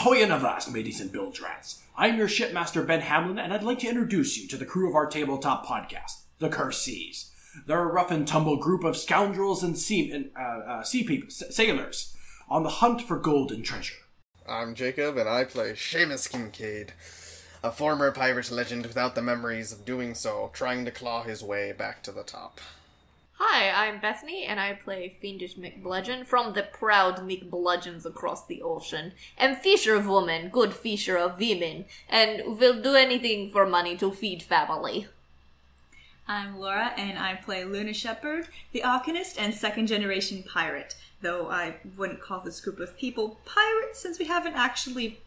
Ahoy and avast, and bilge rats. I'm your shipmaster Ben Hamlin, and I'd like to introduce you to the crew of our tabletop podcast, the Curse Seas. They're a rough and tumble group of scoundrels and sea, and, uh, uh, sea people, s- sailors, on the hunt for gold and treasure. I'm Jacob, and I play Seamus Kincaid, a former pirate legend without the memories of doing so, trying to claw his way back to the top. Hi, I'm Bethany, and I play Fiendish McBludgeon from the proud McBludgeons across the ocean. Am fisher of woman, good fisher of women, and will do anything for money to feed family. I'm Laura, and I play Luna Shepherd, the Arcanist and second generation pirate. Though I wouldn't call this group of people pirates since we haven't actually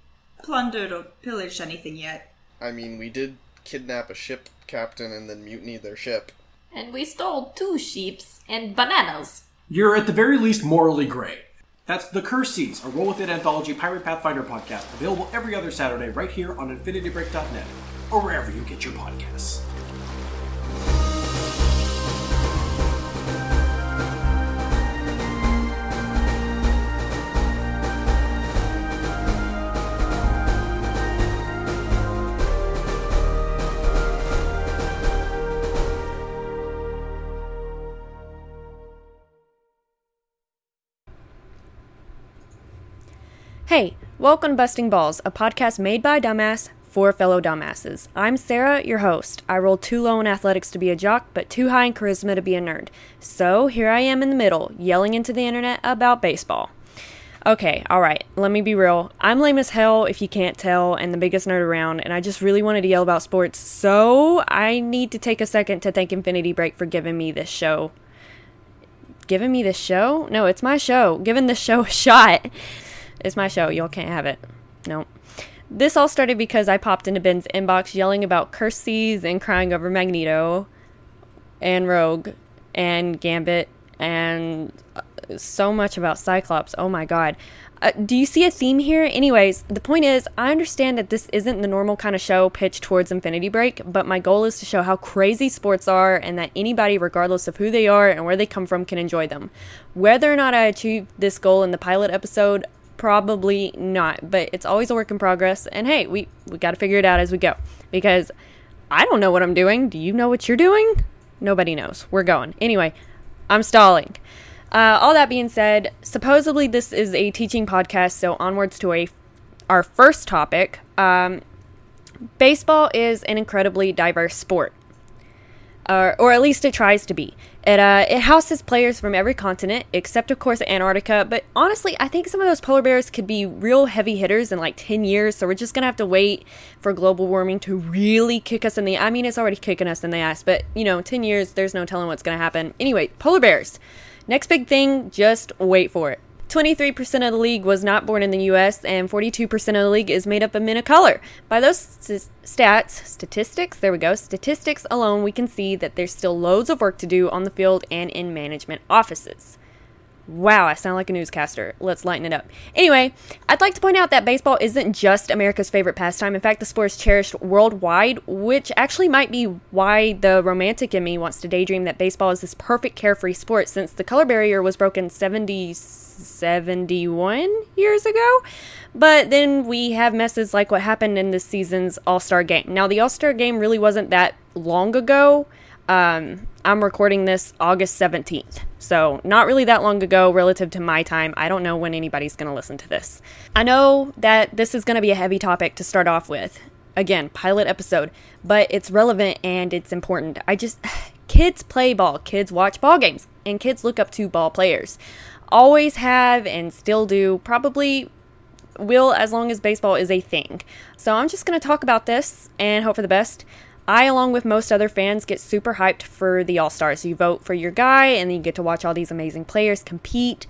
plundered or pillaged anything yet. I mean, we did kidnap a ship captain and then mutiny their ship. And we stole two sheeps and bananas. You're at the very least morally gray. That's The Curse Seas, a Roll With It anthology Pirate Pathfinder podcast, available every other Saturday right here on InfinityBreak.net or wherever you get your podcasts. Welcome to Busting Balls, a podcast made by dumbass for fellow dumbasses. I'm Sarah, your host. I roll too low in athletics to be a jock, but too high in charisma to be a nerd. So here I am in the middle, yelling into the internet about baseball. Okay, alright, let me be real. I'm lame as hell if you can't tell, and the biggest nerd around, and I just really wanted to yell about sports, so I need to take a second to thank Infinity Break for giving me this show. Giving me this show? No, it's my show. Giving this show a shot. It's my show. Y'all can't have it. No. This all started because I popped into Ben's inbox yelling about Curse Seas and crying over Magneto and Rogue and Gambit and uh, so much about Cyclops. Oh my god. Uh, do you see a theme here? Anyways, the point is, I understand that this isn't the normal kind of show pitched towards Infinity Break, but my goal is to show how crazy sports are and that anybody, regardless of who they are and where they come from, can enjoy them. Whether or not I achieve this goal in the pilot episode, probably not, but it's always a work in progress. And hey, we, we got to figure it out as we go because I don't know what I'm doing. Do you know what you're doing? Nobody knows. We're going. Anyway, I'm stalling. Uh, all that being said, supposedly this is a teaching podcast, so onwards to a our first topic. Um, baseball is an incredibly diverse sport, uh, or at least it tries to be. It uh, it houses players from every continent, except of course Antarctica. But honestly, I think some of those polar bears could be real heavy hitters in like ten years. So we're just gonna have to wait for global warming to really kick us in the. I mean, it's already kicking us in the ass, but you know, ten years, there's no telling what's gonna happen. Anyway, polar bears. Next big thing, just wait for it. 23% of the league was not born in the US, and 42% of the league is made up of men of color. By those st- stats, statistics, there we go, statistics alone, we can see that there's still loads of work to do on the field and in management offices. Wow, I sound like a newscaster. Let's lighten it up. Anyway, I'd like to point out that baseball isn't just America's favorite pastime. In fact, the sport is cherished worldwide, which actually might be why the romantic in me wants to daydream that baseball is this perfect carefree sport since the color barrier was broken 70, 71 years ago. But then we have messes like what happened in this season's All Star game. Now, the All Star game really wasn't that long ago. Um, I'm recording this August 17th. So, not really that long ago relative to my time. I don't know when anybody's going to listen to this. I know that this is going to be a heavy topic to start off with. Again, pilot episode, but it's relevant and it's important. I just, kids play ball, kids watch ball games, and kids look up to ball players. Always have and still do, probably will as long as baseball is a thing. So, I'm just going to talk about this and hope for the best. I, along with most other fans, get super hyped for the All Stars. You vote for your guy, and then you get to watch all these amazing players compete.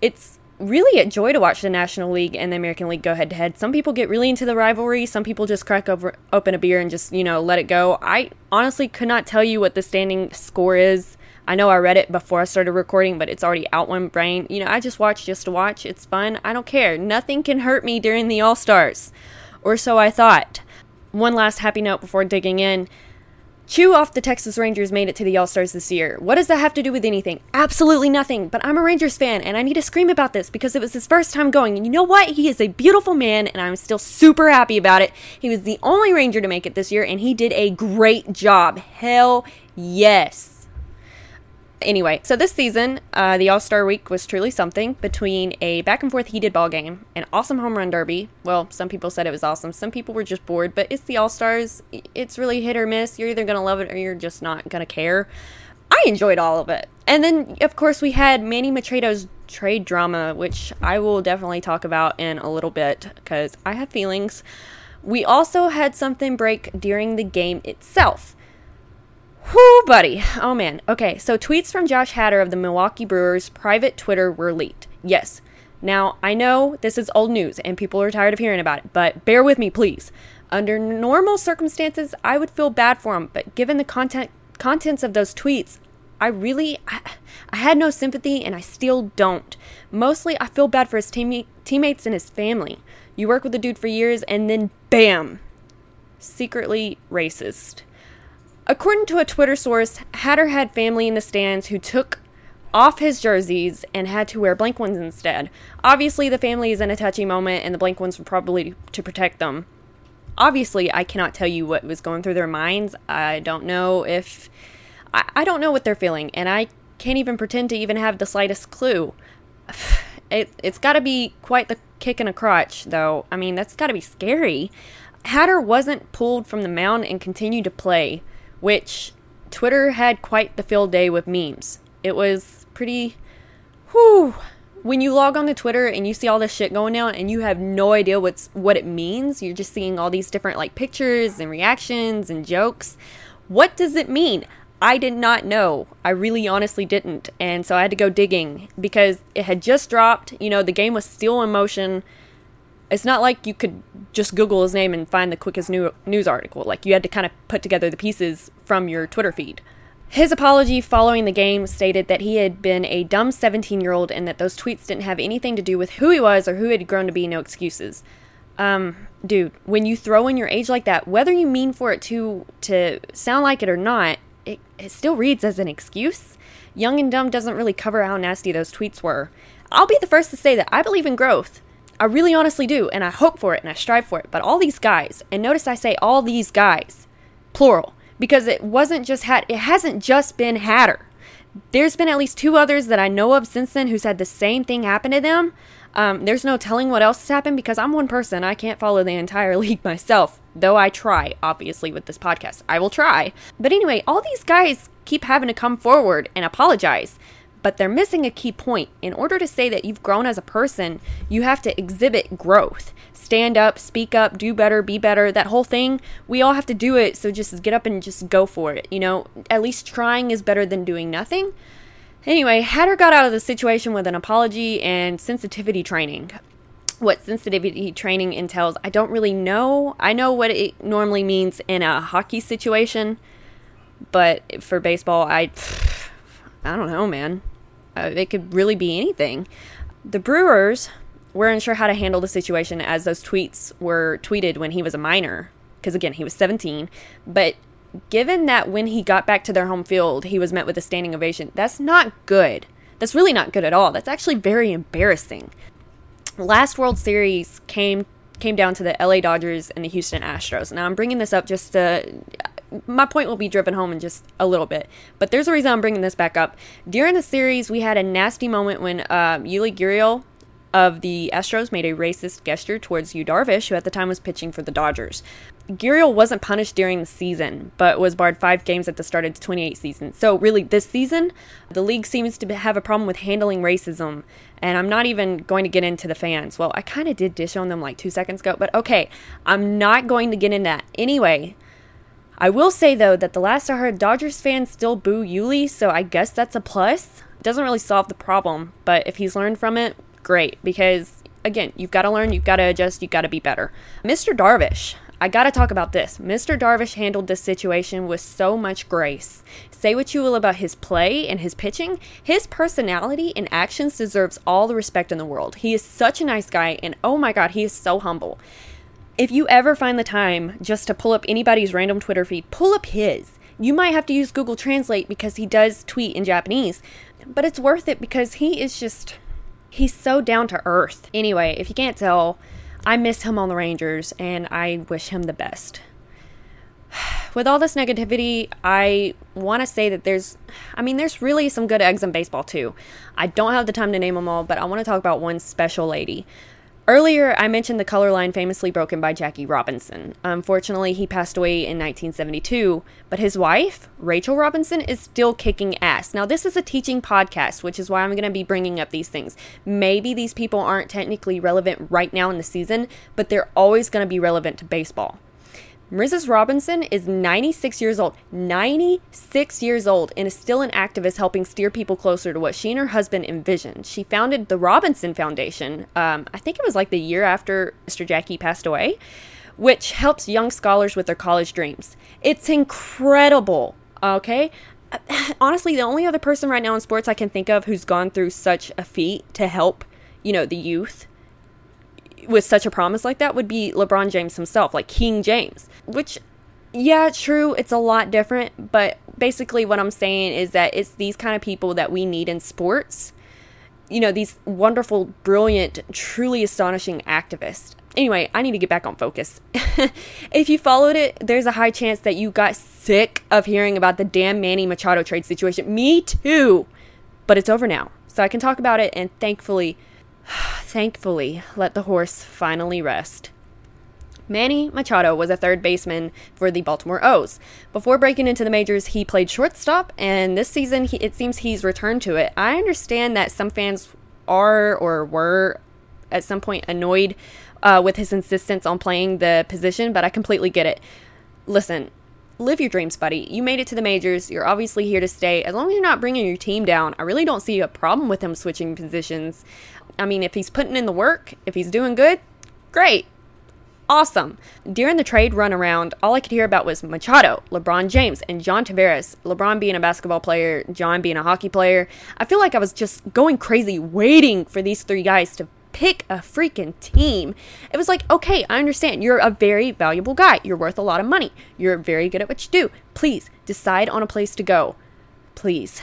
It's really a joy to watch the National League and the American League go head to head. Some people get really into the rivalry. Some people just crack over, open a beer and just, you know, let it go. I honestly could not tell you what the standing score is. I know I read it before I started recording, but it's already out one brain. You know, I just watch just to watch. It's fun. I don't care. Nothing can hurt me during the All Stars. Or so I thought. One last happy note before digging in. Choo off the Texas Rangers made it to the All Stars this year. What does that have to do with anything? Absolutely nothing. But I'm a Rangers fan and I need to scream about this because it was his first time going. And you know what? He is a beautiful man and I'm still super happy about it. He was the only Ranger to make it this year and he did a great job. Hell yes. Anyway, so this season, uh, the All Star Week was truly something between a back and forth heated ball game, an awesome home run derby. Well, some people said it was awesome. Some people were just bored, but it's the All Stars. It's really hit or miss. You're either going to love it or you're just not going to care. I enjoyed all of it. And then, of course, we had Manny Machado's trade drama, which I will definitely talk about in a little bit because I have feelings. We also had something break during the game itself. Whoo, buddy. Oh, man. Okay, so tweets from Josh Hader of the Milwaukee Brewers' private Twitter were leaked. Yes. Now, I know this is old news and people are tired of hearing about it, but bear with me, please. Under normal circumstances, I would feel bad for him, but given the content contents of those tweets, I really I, I had no sympathy and I still don't. Mostly I feel bad for his teammate, teammates and his family. You work with a dude for years and then bam, secretly racist. According to a Twitter source, Hader had family in the stands who took off his jerseys and had to wear blank ones instead. Obviously, the family is in a touchy moment, and the blank ones were probably to protect them. Obviously, I cannot tell you what was going through their minds. I don't know if. I, I don't know what they're feeling, and I can't even pretend to even have the slightest clue. It, it's got to be quite the kick in a crotch, though. I mean, that's got to be scary. Hader wasn't pulled from the mound and continued to play which Twitter had quite the field day with memes. It was pretty. Whew. When you log on to Twitter and you see all this shit going down and you have no idea what's what it means, you're just seeing all these different like pictures and reactions and jokes. What does it mean? I did not know. I really honestly didn't. And so I had to go digging because it had just dropped. You know, the game was still in motion it's not like you could just Google his name and find the quickest new news article. Like you had to kind of put together the pieces from your Twitter feed. His apology following the game stated that he had been a dumb 17 year old and that those tweets didn't have anything to do with who he was or who he had grown to be, no excuses. Um, dude, when you throw in your age like that, whether you mean for it to to sound like it or not, it, it still reads as an excuse. Young and Dumb doesn't really cover how nasty those tweets were. I'll be the first to say that I believe in growth. I really honestly do, and I hope for it and I strive for it. But all these guys, and notice I say all these guys, plural, because it wasn't just had it hasn't just been Hader. There's been at least two others that I know of since then who's had the same thing happen to them. Um, there's no telling what else has happened because I'm one person. I can't follow the entire league myself, though I try, obviously, with this podcast. I will try. But anyway, all these guys keep having to come forward and apologize but they're missing a key point. In order to say that you've grown as a person, you have to exhibit growth. Stand up, speak up, do better, be better. That whole thing, we all have to do it. So just get up and just go for it. You know, at least trying is better than doing nothing. Anyway, Hader got out of the situation with an apology and sensitivity training. What sensitivity training entails, I don't really know. I know what it normally means in a hockey situation, but for baseball, I. I don't know, man. Uh, it could really be anything. The Brewers weren't sure how to handle the situation as those tweets were tweeted when he was a minor, because again, he was 17. But given that when he got back to their home field, he was met with a standing ovation, that's not good. That's really not good at all. That's actually very embarrassing. Last World Series came came down to the LA Dodgers and the Houston Astros. Now I'm bringing this up just to my point will be driven home in just a little bit. But there's a reason I'm bringing this back up. During the series, we had a nasty moment when uh, Yuli Gurriel of the Astros made a racist gesture towards Yu Darvish, who at the time was pitching for the Dodgers. Gurriel wasn't punished during the season, but was barred five games at the start of the 28 season. So really, this season, the league seems to have a problem with handling racism. And I'm not even going to get into the fans. Well, I kind of did dish on them like two seconds ago, but okay, I'm not going to get into that. Anyway, I will say though that the last I heard, Dodgers fans still boo Yuli, so I guess that's a plus. It doesn't really solve the problem, but if he's learned from it, great. Because again, you've got to learn, you've got to adjust, you've got to be better. Mr. Darvish, I got to talk about this. Mr. Darvish handled this situation with so much grace. Say what you will about his play and his pitching, his personality and actions deserves all the respect in the world. He is such a nice guy, and oh my god, he is so humble if you ever find the time just to pull up anybody's random Twitter feed, pull up his. You might have to use Google Translate because he does tweet in Japanese, but it's worth it because he is just he's so down to earth. Anyway, if you can't tell, I miss him on the Rangers and I wish him the best. With all this negativity, I want to say that there's, I mean, there's really some good eggs in baseball too. I don't have the time to name them all, but I want to talk about one special lady. Earlier, I mentioned the color line famously broken by Jackie Robinson. Unfortunately, he passed away in 1972, but his wife, Rachel Robinson, is still kicking ass. Now, this is a teaching podcast, which is why I'm going to be bringing up these things. Maybe these people aren't technically relevant right now in the season, but they're always going to be relevant to baseball. Mrs. Robinson is 96 years old, 96 years old, and is still an activist helping steer people closer to what she and her husband envisioned. She founded the Robinson Foundation, um, I think it was like the year after Mr. Jackie passed away, which helps young scholars with their college dreams. It's incredible, okay? Honestly, the only other person right now in sports I can think of who's gone through such a feat to help, you know, the youth with such a promise like that would be LeBron James himself, like King James, which yeah, true, it's a lot different, but basically what I'm saying is that it's these kind of people that we need in sports. You know, these wonderful, brilliant, truly astonishing activists. Anyway, I need to get back on focus. if you followed it, there's a high chance that you got sick of hearing about the damn Manny Machado trade situation. Me too. But it's over now. So I can talk about it and thankfully thankfully let the horse finally rest. Manny Machado was a third baseman for the Baltimore O's. Before breaking into the majors, he played shortstop, and this season he, it seems he's returned to it. I understand that some fans are or were at some point annoyed uh, with his insistence on playing the position, but I completely get it. Listen, live your dreams, buddy. You made it to the majors. You're obviously here to stay. As long as you're not bringing your team down, I really don't see a problem with him switching positions. I mean, if he's putting in the work, if he's doing good, great. Awesome. During the trade run around, all I could hear about was Machado, LeBron James, and John Tavares. LeBron being a basketball player, John being a hockey player. I feel like I was just going crazy waiting for these three guys to pick a freaking team. It was like, okay, I understand. You're a very valuable guy. You're worth a lot of money. You're very good at what you do. Please decide on a place to go. Please.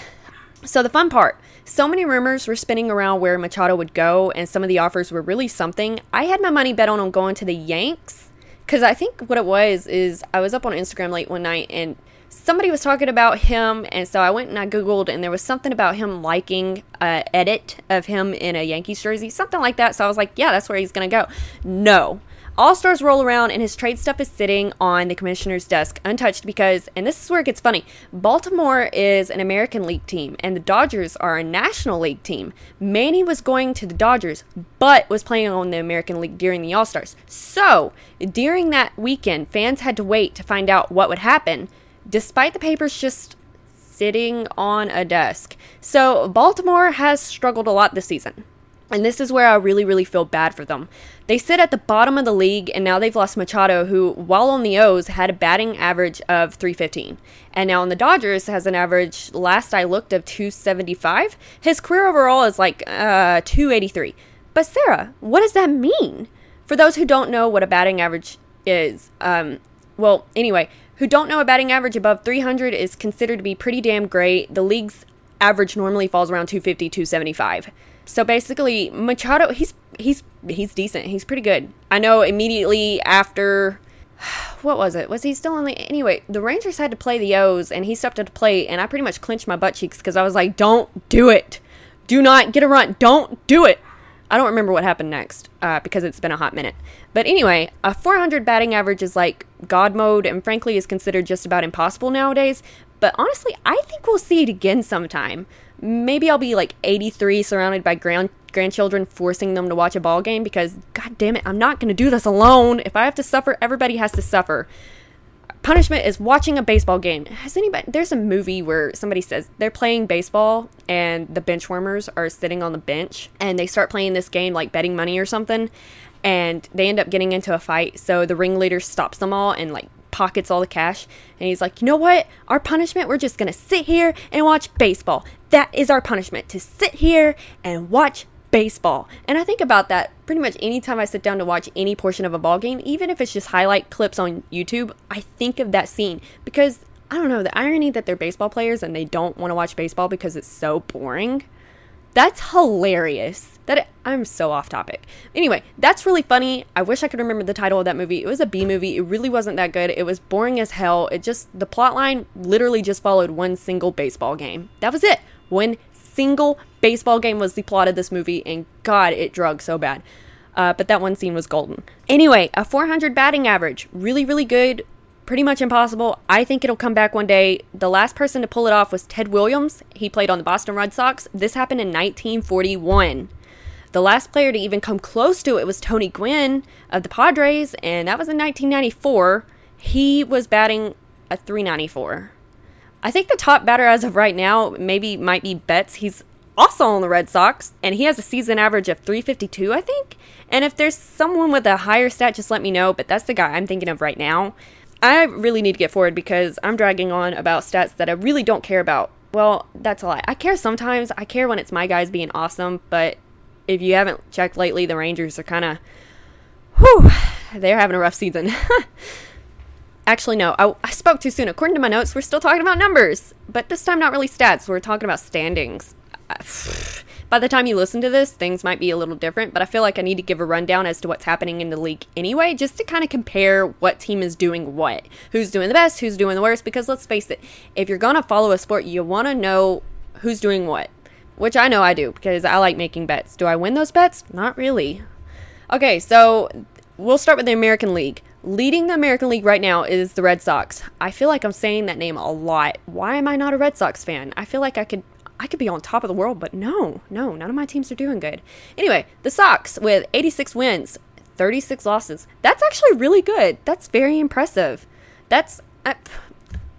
So, the fun part so many rumors were spinning around where Machado would go, and some of the offers were really something. I had my money bet on him going to the Yanks because I think what it was is I was up on Instagram late one night and somebody was talking about him, and so I went and I googled, and there was something about him liking a edit of him in a Yankees jersey, something like that. So I was like, yeah, that's where he's gonna go. No, all Stars roll around and his trade stuff is sitting on the commissioner's desk untouched because, and this is where it gets funny, Baltimore is an American League team and the Dodgers are a National League team. Manny was going to the Dodgers but was playing on the American League during the All Stars. So, during that weekend, fans had to wait to find out what would happen, despite the papers just sitting on a desk. So, Baltimore has struggled a lot this season. And this is where I really, really feel bad for them. They sit at the bottom of the league, and now they've lost Machado, who, while on the O's, had a batting average of 315. And now on the Dodgers, has an average, last I looked, of 275. His career overall is like uh, 283. But Sarah, what does that mean? For those who don't know what a batting average is, um, well, anyway, who don't know a batting average above 300 is considered to be pretty damn great. The league's average normally falls around 250, 275. So basically, Machado, he's he's he's decent. He's pretty good. I know immediately after what was it? Was he still in the anyway? The Rangers had to play the O's, and he stepped at the plate, and I pretty much clenched my butt cheeks because I was like, "Don't do it! Do not get a run! Don't do it!" I don't remember what happened next uh, because it's been a hot minute. But anyway, a 400 batting average is like God mode, and frankly, is considered just about impossible nowadays. But honestly, I think we'll see it again sometime maybe I'll be like 83 surrounded by grand grandchildren forcing them to watch a ball game because god damn it, I'm not going to do this alone. If I have to suffer, everybody has to suffer. Punishment is watching a baseball game. Has anybody there's a movie where somebody says they're playing baseball and the benchwarmers are sitting on the bench and they start playing this game like betting money or something and they end up getting into a fight. So the ringleader stops them all and like pockets all the cash. And he's like, you know what? Our punishment, we're just going to sit here and watch baseball. That is our punishment to sit here and watch baseball. And I think about that pretty much anytime I sit down to watch any portion of a ball game, even if it's just highlight clips on YouTube, I think of that scene because I don't know, the irony that they're baseball players and they don't want to watch baseball because it's so boring. That's hilarious. That I'm so off topic. Anyway, that's really funny. I wish I could remember the title of that movie. It was a B movie. It really wasn't that good. It was boring as hell. It just the plot line literally just followed one single baseball game. That was it. One single baseball game was the plot of this movie, and God, it drug so bad. Uh, but that one scene was golden. Anyway, a 400 batting average, really, really good. Pretty much impossible. I think it'll come back one day. The last person to pull it off was Ted Williams. He played on the Boston Red Sox. This happened in 1941. The last player to even come close to it was Tony Gwynn of the Padres, and that was in 1994. He was batting a 394. I think the top batter as of right now maybe might be Betts. He's also on the Red Sox, and he has a season average of 352, I think. And if there's someone with a higher stat, just let me know. But that's the guy I'm thinking of right now. I really need to get forward because I'm dragging on about stats that I really don't care about. Well, that's a lie. I care sometimes. I care when it's my guys being awesome, but if you haven't checked lately, the Rangers are kind of, whew, they're having a rough season. Actually, no, I, I spoke too soon. According to my notes, we're still talking about numbers, but this time not really stats. We're talking about standings. By the time you listen to this, things might be a little different, but I feel like I need to give a rundown as to what's happening in the league anyway, just to kind of compare what team is doing what. Who's doing the best, who's doing the worst, because let's face it, if you're going to follow a sport, you want to know who's doing what. Which I know I do, because I like making bets. Do I win those bets? Not really. Okay, so we'll start with the American League. Leading the American League right now is the Red Sox. I feel like I'm saying that name a lot. Why am I not a Red Sox fan? I feel like I could I could be on top of the world, but no, no, none of my teams are doing good. Anyway, the Sox with 86 wins, 36 losses. That's actually really good. That's very impressive. That's. I,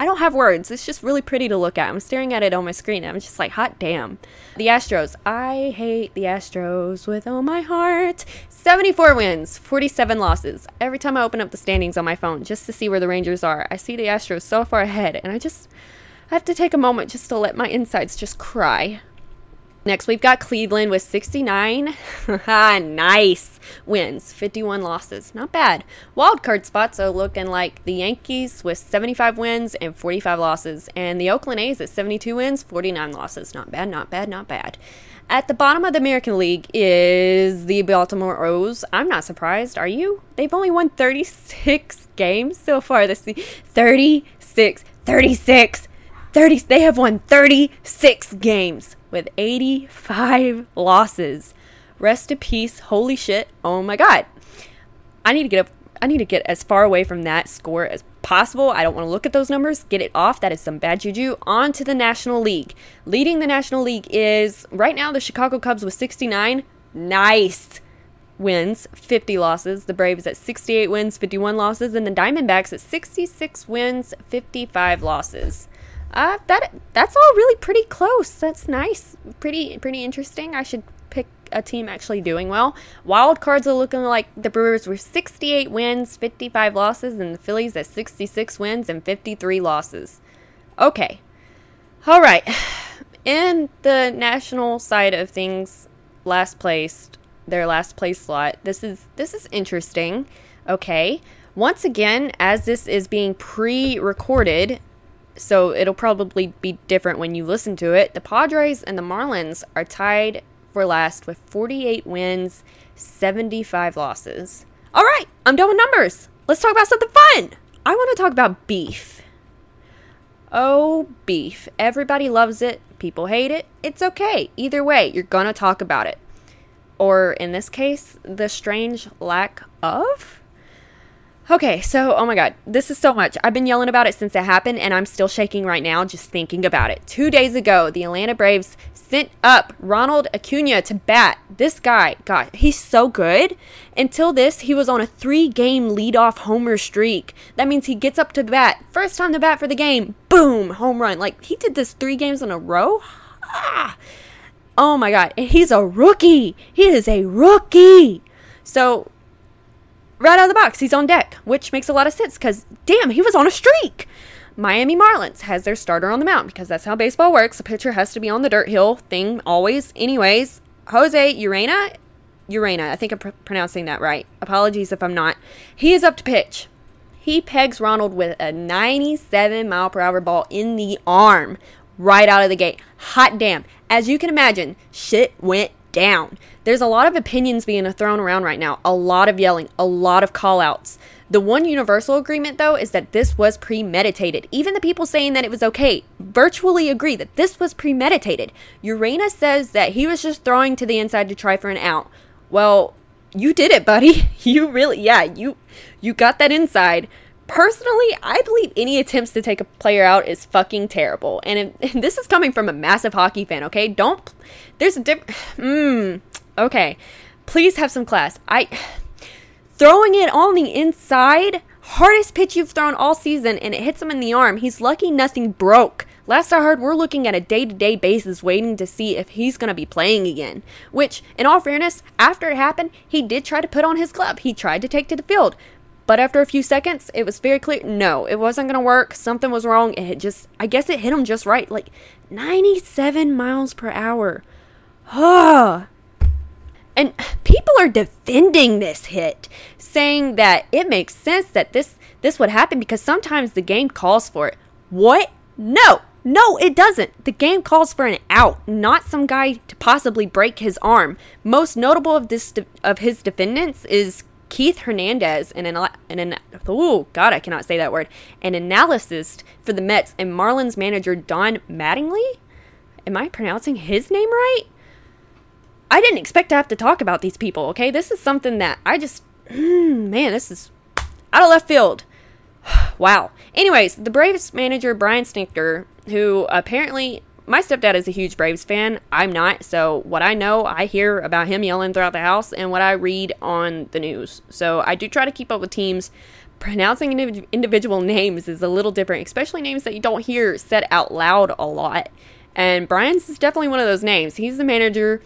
I don't have words. It's just really pretty to look at. I'm staring at it on my screen. I'm just like, hot damn. The Astros. I hate the Astros with all my heart. 74 wins, 47 losses. Every time I open up the standings on my phone just to see where the Rangers are, I see the Astros so far ahead, and I just. I have to take a moment just to let my insides just cry. Next, we've got Cleveland with 69. nice wins, 51 losses. Not bad. Wild card spots are looking like the Yankees with 75 wins and 45 losses, and the Oakland A's at 72 wins, 49 losses. Not bad, not bad, not bad. At the bottom of the American League is the Baltimore O's. I'm not surprised. Are you? They've only won 36 games so far this season. 36. 36. 30 they have won 36 games with 85 losses. Rest in peace. Holy shit. Oh my god. I need to get up I need to get as far away from that score as possible. I don't want to look at those numbers. Get it off. That is some bad juju. On to the National League. Leading the National League is right now the Chicago Cubs with 69. Nice wins, 50 losses. The Braves at 68 wins, 51 losses. And the Diamondbacks at 66 wins, 55 losses. Uh, that that's all really pretty close. That's nice. Pretty pretty interesting. I should pick a team actually doing well. Wild cards are looking like the Brewers were 68 wins, 55 losses, and the Phillies at 66 wins and 53 losses. Okay. All right. In the national side of things, last placed, their last place slot. This is this is interesting. Okay. Once again, as this is being pre-recorded, so it'll probably be different when you listen to it. The Padres and the Marlins are tied for last with 48 wins, 75 losses. All right, I'm done with numbers. Let's talk about something fun. I want to talk about beef. Oh, beef. Everybody loves it. People hate it. It's okay. Either way, you're going to talk about it. Or in this case, the strange lack of? Okay, so oh my god, this is so much. I've been yelling about it since it happened, and I'm still shaking right now just thinking about it. Two days ago, the Atlanta Braves sent up Ronald Acuna to bat. This guy, God, he's so good. Until this, he was on a three game leadoff homer streak. That means he gets up to bat, first time to bat for the game, boom, home run. Like, he did this three games in a row. Ah. Oh my God, and he's a rookie. He is a rookie. So right out of the box, he's on deck, which makes a lot of sense because, damn, he was on a streak. Miami Marlins has their starter on the mound because that's how baseball works. A pitcher has to be on the dirt hill thing always. Anyways, Jose Urena, Urena, I think I'm pr- pronouncing that right. Apologies if I'm not. He is up to pitch. He pegs Ronald with a 97 mile per hour ball in the arm right out of the gate. Hot damn. As you can imagine, shit went down. There's a lot of opinions being thrown around right now, a lot of yelling, a lot of call outs. The one universal agreement, though, is that this was premeditated. Even the people saying that it was okay virtually agree that this was premeditated. Urena says that he was just throwing to the inside to try for an out. Well, you did it, buddy. You really, yeah, you you got that inside. Personally, I believe any attempts to take a player out is fucking terrible. And, it, and this is coming from a massive hockey fan, okay? Don't there's a different mm, okay. Please have some class. I throwing it on the inside, hardest pitch you've thrown all season, and it hits him in the arm. He's lucky nothing broke. Last I heard, we're looking at a day to day basis waiting to see if he's going to be playing again. Which, in all fairness, after it happened, he did try to put on his glove. He tried to take to the field. But after a few seconds, it was very clear no, it wasn't going to work. Something was wrong. It just, I guess it hit him just right. Like 97 miles per hour. Ah. And people are defending this hit, saying that it makes sense that this this would happen because sometimes the game calls for it. What? No. No, it doesn't. The game calls for an out, not some guy to possibly break his arm. Most notable of this of his defendants is Keith Hernandez, and an, an, an oh god, I cannot say that word, an analyst for the Mets, and Marlins manager Don Mattingly. Am I pronouncing his name right? I didn't expect to have to talk about these people, okay? This is something that I just, mm, man, this is out of left field. wow. Anyways, the Braves manager, Brian Snicker, who apparently, my stepdad is a huge Braves fan. I'm not. So, what I know, I hear about him yelling throughout the house and what I read on the news. So, I do try to keep up with teams. Pronouncing individual names is a little different, especially names that you don't hear said out loud a lot. And Brian's is definitely one of those names. He's the manager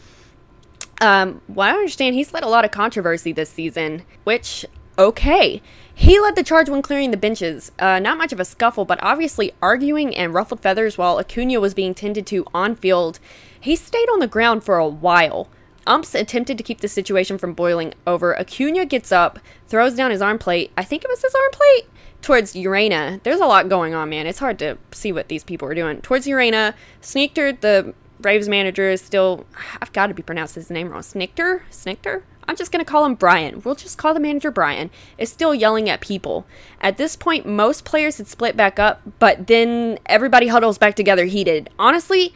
um, well, I understand he's led a lot of controversy this season, which, okay. He led the charge when clearing the benches. Uh, not much of a scuffle, but obviously arguing and ruffled feathers while Acuna was being tended to on field. He stayed on the ground for a while. Umps attempted to keep the situation from boiling over. Acuna gets up, throws down his arm plate. I think it was his arm plate towards Urena. There's a lot going on, man. It's hard to see what these people are doing. Towards Urena, Sneaked the Braves manager is still, I've got to be pronounced his name wrong. Snichter? Snichter? I'm just going to call him Brian. We'll just call the manager Brian. Is still yelling at people. At this point, most players had split back up, but then everybody huddles back together heated. Honestly,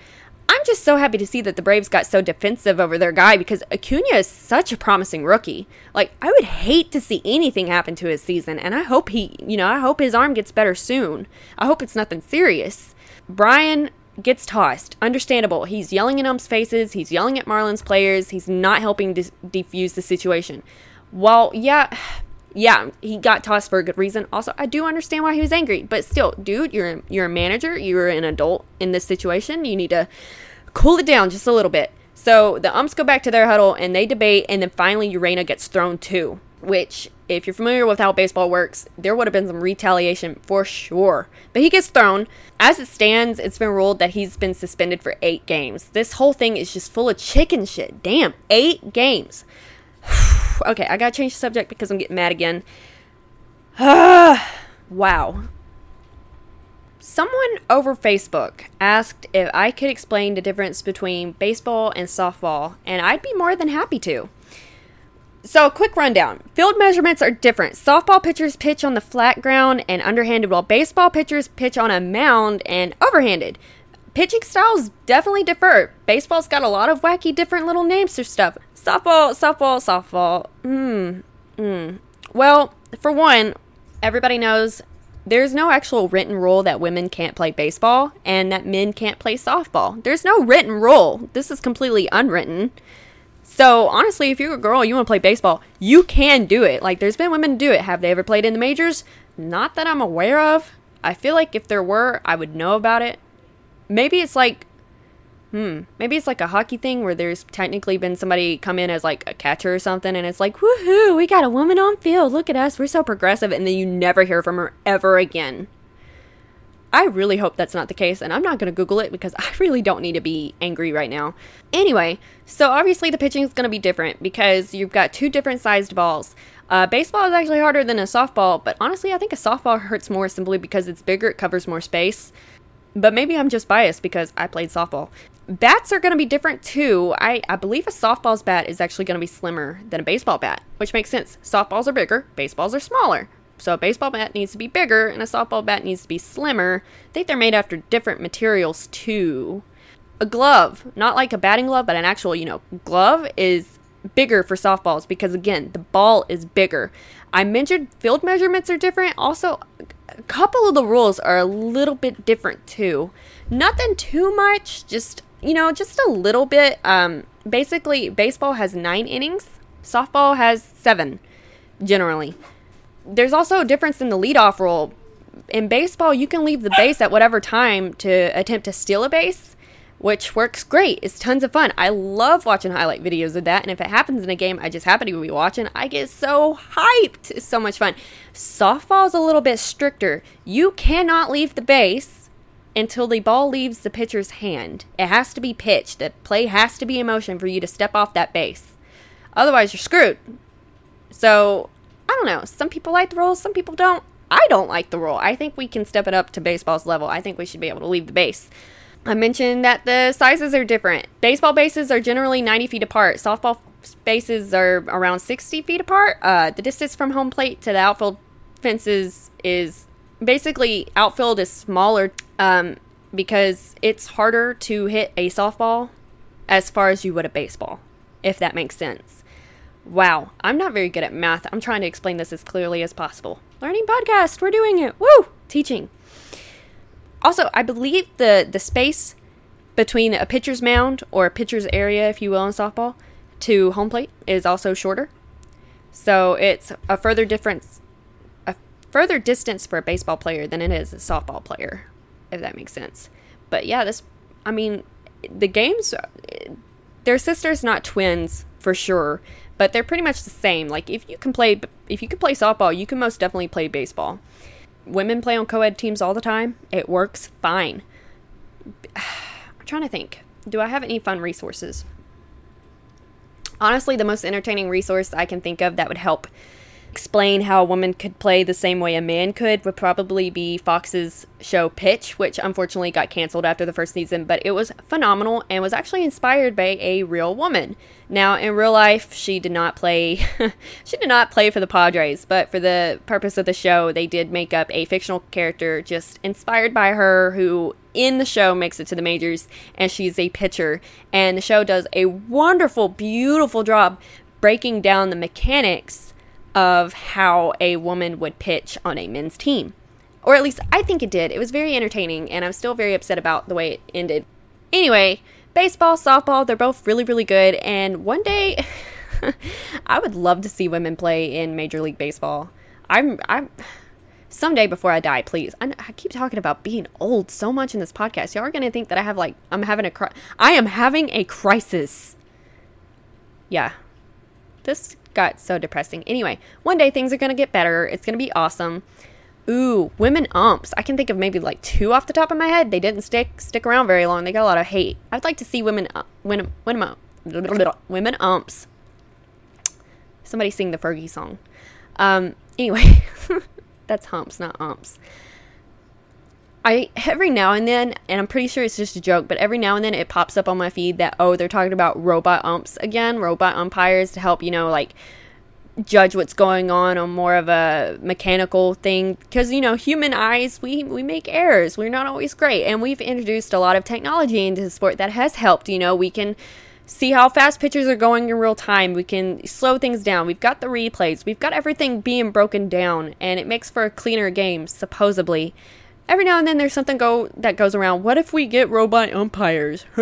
I'm just so happy to see that the Braves got so defensive over their guy because Acuna is such a promising rookie. Like, I would hate to see anything happen to his season, and I hope he, you know, I hope his arm gets better soon. I hope it's nothing serious. Brian gets tossed. Understandable. He's yelling in Ump's faces. He's yelling at Marlins players. He's not helping dis- defuse the situation. Well, yeah, yeah, he got tossed for a good reason. Also, I do understand why he was angry, but still, dude, you're you're a manager. You're an adult in this situation. You need to cool it down just a little bit. So the umps go back to their huddle and they debate, and then finally Urena gets thrown too which, if you're familiar with how baseball works, there would have been some retaliation for sure. But he gets thrown. As it stands, it's been ruled that he's been suspended for eight games. This whole thing is just full of chicken shit. Damn, eight games. okay, I gotta change the subject because I'm getting mad again. wow. Someone over Facebook asked if I could explain the difference between baseball and softball, and I'd be more than happy to. So, a quick rundown. Field measurements are different. Softball pitchers pitch on the flat ground and underhanded, while baseball pitchers pitch on a mound and overhanded. Pitching styles definitely differ. Baseball's got a lot of wacky different little names for stuff. Softball, softball, softball. Hmm. Hmm. Well, for one, everybody knows there's no actual written rule that women can't play baseball and that men can't play softball. There's no written rule. This is completely unwritten. So honestly, if you're a girl, you want to play baseball, you can do it. Like there's been women do it. Have they ever played in the majors? Not that I'm aware of. I feel like if there were, I would know about it. Maybe it's like hmm, maybe it's like a hockey thing where there's technically been somebody come in as like a catcher or something and it's like, "Woohoo, we got a woman on field. Look at us. We're so progressive." And then you never hear from her ever again. I really hope that's not the case, and I'm not going to Google it because I really don't need to be angry right now. Anyway, so obviously the pitching is going to be different because you've got two different sized balls. Uh, baseball is actually harder than a softball, but honestly, I think a softball hurts more simply because it's bigger, it covers more space. But maybe I'm just biased because I played softball. Bats are going to be different too. I, I believe a softball's bat is actually going to be slimmer than a baseball bat, which makes sense. Softballs are bigger, baseballs are smaller. So a baseball bat needs to be bigger and a softball bat needs to be slimmer. I think they're made after different materials too. A glove, not like a batting glove, but an actual, you know, glove is bigger for softballs because again, the ball is bigger. I mentioned field measurements are different. Also, a couple of the rules are a little bit different too. Nothing too much, just you know, just a little bit. Um, basically, baseball has nine innings. Softball has seven, generally. There's also a difference in the leadoff role. In baseball, you can leave the base at whatever time to attempt to steal a base which works great. It's tons of fun. I love watching highlight videos of that. And if it happens in a game I just happen to be watching, I get so hyped. It's so much fun. Softball is a little bit stricter. You cannot leave the base until the ball leaves the pitcher's hand. It has to be pitched. The play has to be in motion for you to step off that base. Otherwise, you're screwed. So, I don't know. Some people like the rule, some people don't. I don't like the rule. I think we can step it up to baseball's level. I think we should be able to leave the base. I mentioned that the sizes are different. Baseball bases are generally 90 feet apart. Softball bases are around 60 feet apart. Uh, the distance from home plate to the outfield fences is basically outfield is smaller um, because it's harder to hit a softball as far as you would a baseball, if that makes sense. Wow, I'm not very good at math. I'm trying to explain this as clearly as possible. Learning podcast, we're doing it. Woo! Teaching. Also, I believe the the space between a pitcher's mound or a pitcher's area, if you will, in softball, to home plate is also shorter. So it's a further difference, a further distance for a baseball player than it is a softball player, if that makes sense. But yeah, this, I mean, the games, they're sisters, not twins for sure, but they're pretty much the same. Like if you can play, if you can play softball, you can most definitely play baseball women play on co ed teams all the time. It works fine. I'm trying to think. Do I have any fun resources? Honestly, the most entertaining resource I can think of that would help explain how a woman could play the same way a man could would probably be Fox's show Pitch, which unfortunately got canceled after the first season, but it was phenomenal and was actually inspired by a real woman. Now, in real life, she did not play she did not play for the Padres, but for the purpose of the show, they did make up a fictional character just inspired by her who in the show makes it to the majors and she's a pitcher and the show does a wonderful beautiful job breaking down the mechanics of how a woman would pitch on a men's team. Or at least I think it did. It was very entertaining, and I'm still very upset about the way it ended. Anyway, baseball, softball, they're both really, really good, and one day I would love to see women play in Major League Baseball. I'm, I'm, someday before I die, please. I, I, keep talking about being old so much in this podcast. Y'all are gonna think that I have like I'm having a cri- I am having a crisis. Yeah, this got so depressing. Anyway, one day things are going to get better. It's going to be awesome. Ooh, women umps. I can think of maybe like two off the top of my head. They didn't stick stick around very long. They got a lot of hate. I'd like to see women uh, women women women umps. Somebody sing the Fergie song. Um, anyway, that's humps, not umps. I every now and then, and I'm pretty sure it's just a joke, but every now and then it pops up on my feed that oh they're talking about robot umps again, robot umpires to help you know like judge what's going on on more of a mechanical thing. Because you know human eyes we we make errors. We're not always great. And we've introduced a lot of technology into the sport that has helped you know. We can see how fast pitchers are going in real time. We can slow things down. We've got the replays. We've got everything being broken down and it makes for a cleaner game supposedly every now and then there's something go that goes around. What if we get robot umpires?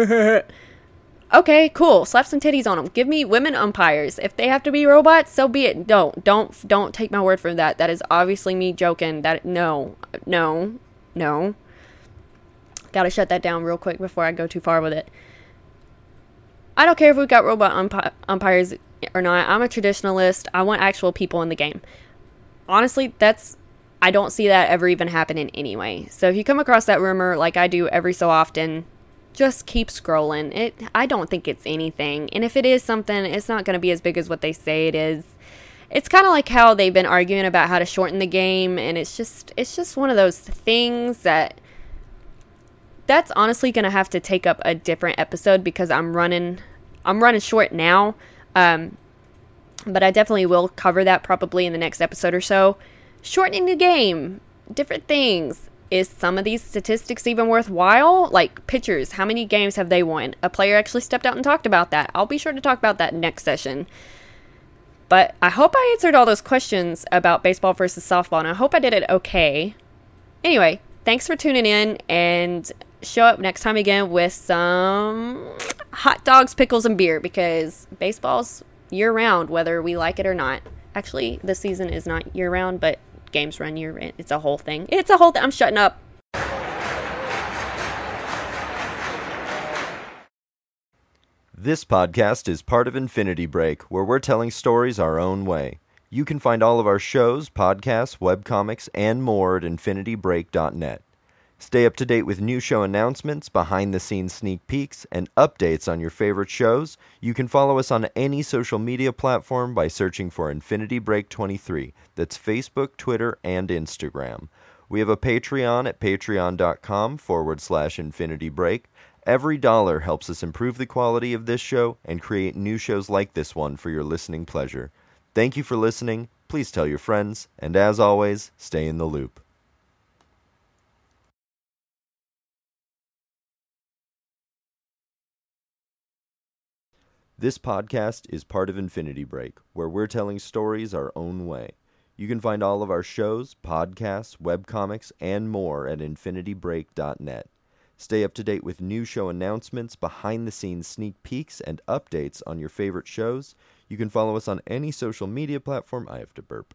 okay, cool. Slap some titties on them. Give me women umpires. If they have to be robots, so be it. Don't, don't, don't take my word for that. That is obviously me joking. That no, no, no. Gotta shut that down real quick before I go too far with it. I don't care if we've got robot umpi- umpires or not. I'm a traditionalist. I want actual people in the game. Honestly, that's I don't see that ever even happening anyway. So if you come across that rumor like I do every so often, just keep scrolling. It I don't think it's anything. And if it is something, it's not going to be as big as what they say it is. it's kind of like how they've been arguing about how to shorten the game and it's just it's just one of those things that that's honestly going to have to take up a different episode because I'm running I'm running short now. Um, but I definitely will cover that probably in the next episode or so. Shortening the game, different things. Is some of these statistics even worthwhile? Like pitchers, how many games have they won? A player actually stepped out and talked about that. I'll be sure to talk about that next session. But I hope I answered all those questions about baseball versus softball, and I hope I did it okay. Anyway, thanks for tuning in, and show up next time again with some hot dogs, pickles, and beer because baseball's year round, whether we like it or not. Actually, the season is not year round, but games run round. It's a whole thing. It's a whole thing. I'm shutting up. This podcast is part of Infinity Break, where we're telling stories our own way. You can find all of our shows, podcasts, webcomics, and more at infinitybreak.net. Stay up to date with new show announcements, behind the scenes sneak peeks, and updates on your favorite shows. You can follow us on any social media platform by searching for Infinity Break 23. That's Facebook, Twitter, and Instagram. We have a Patreon at patreon.com forward slash infinity break. Every dollar helps us improve the quality of this show and create new shows like this one for your listening pleasure. Thank you for listening. Please tell your friends, and as always, stay in the loop. This podcast is part of Infinity Break, where we're telling stories our own way. You can find all of our shows, podcasts, webcomics, and more at infinitybreak.net. Stay up to date with new show announcements, behind the scenes sneak peeks, and updates on your favorite shows. You can follow us on any social media platform. I have to burp.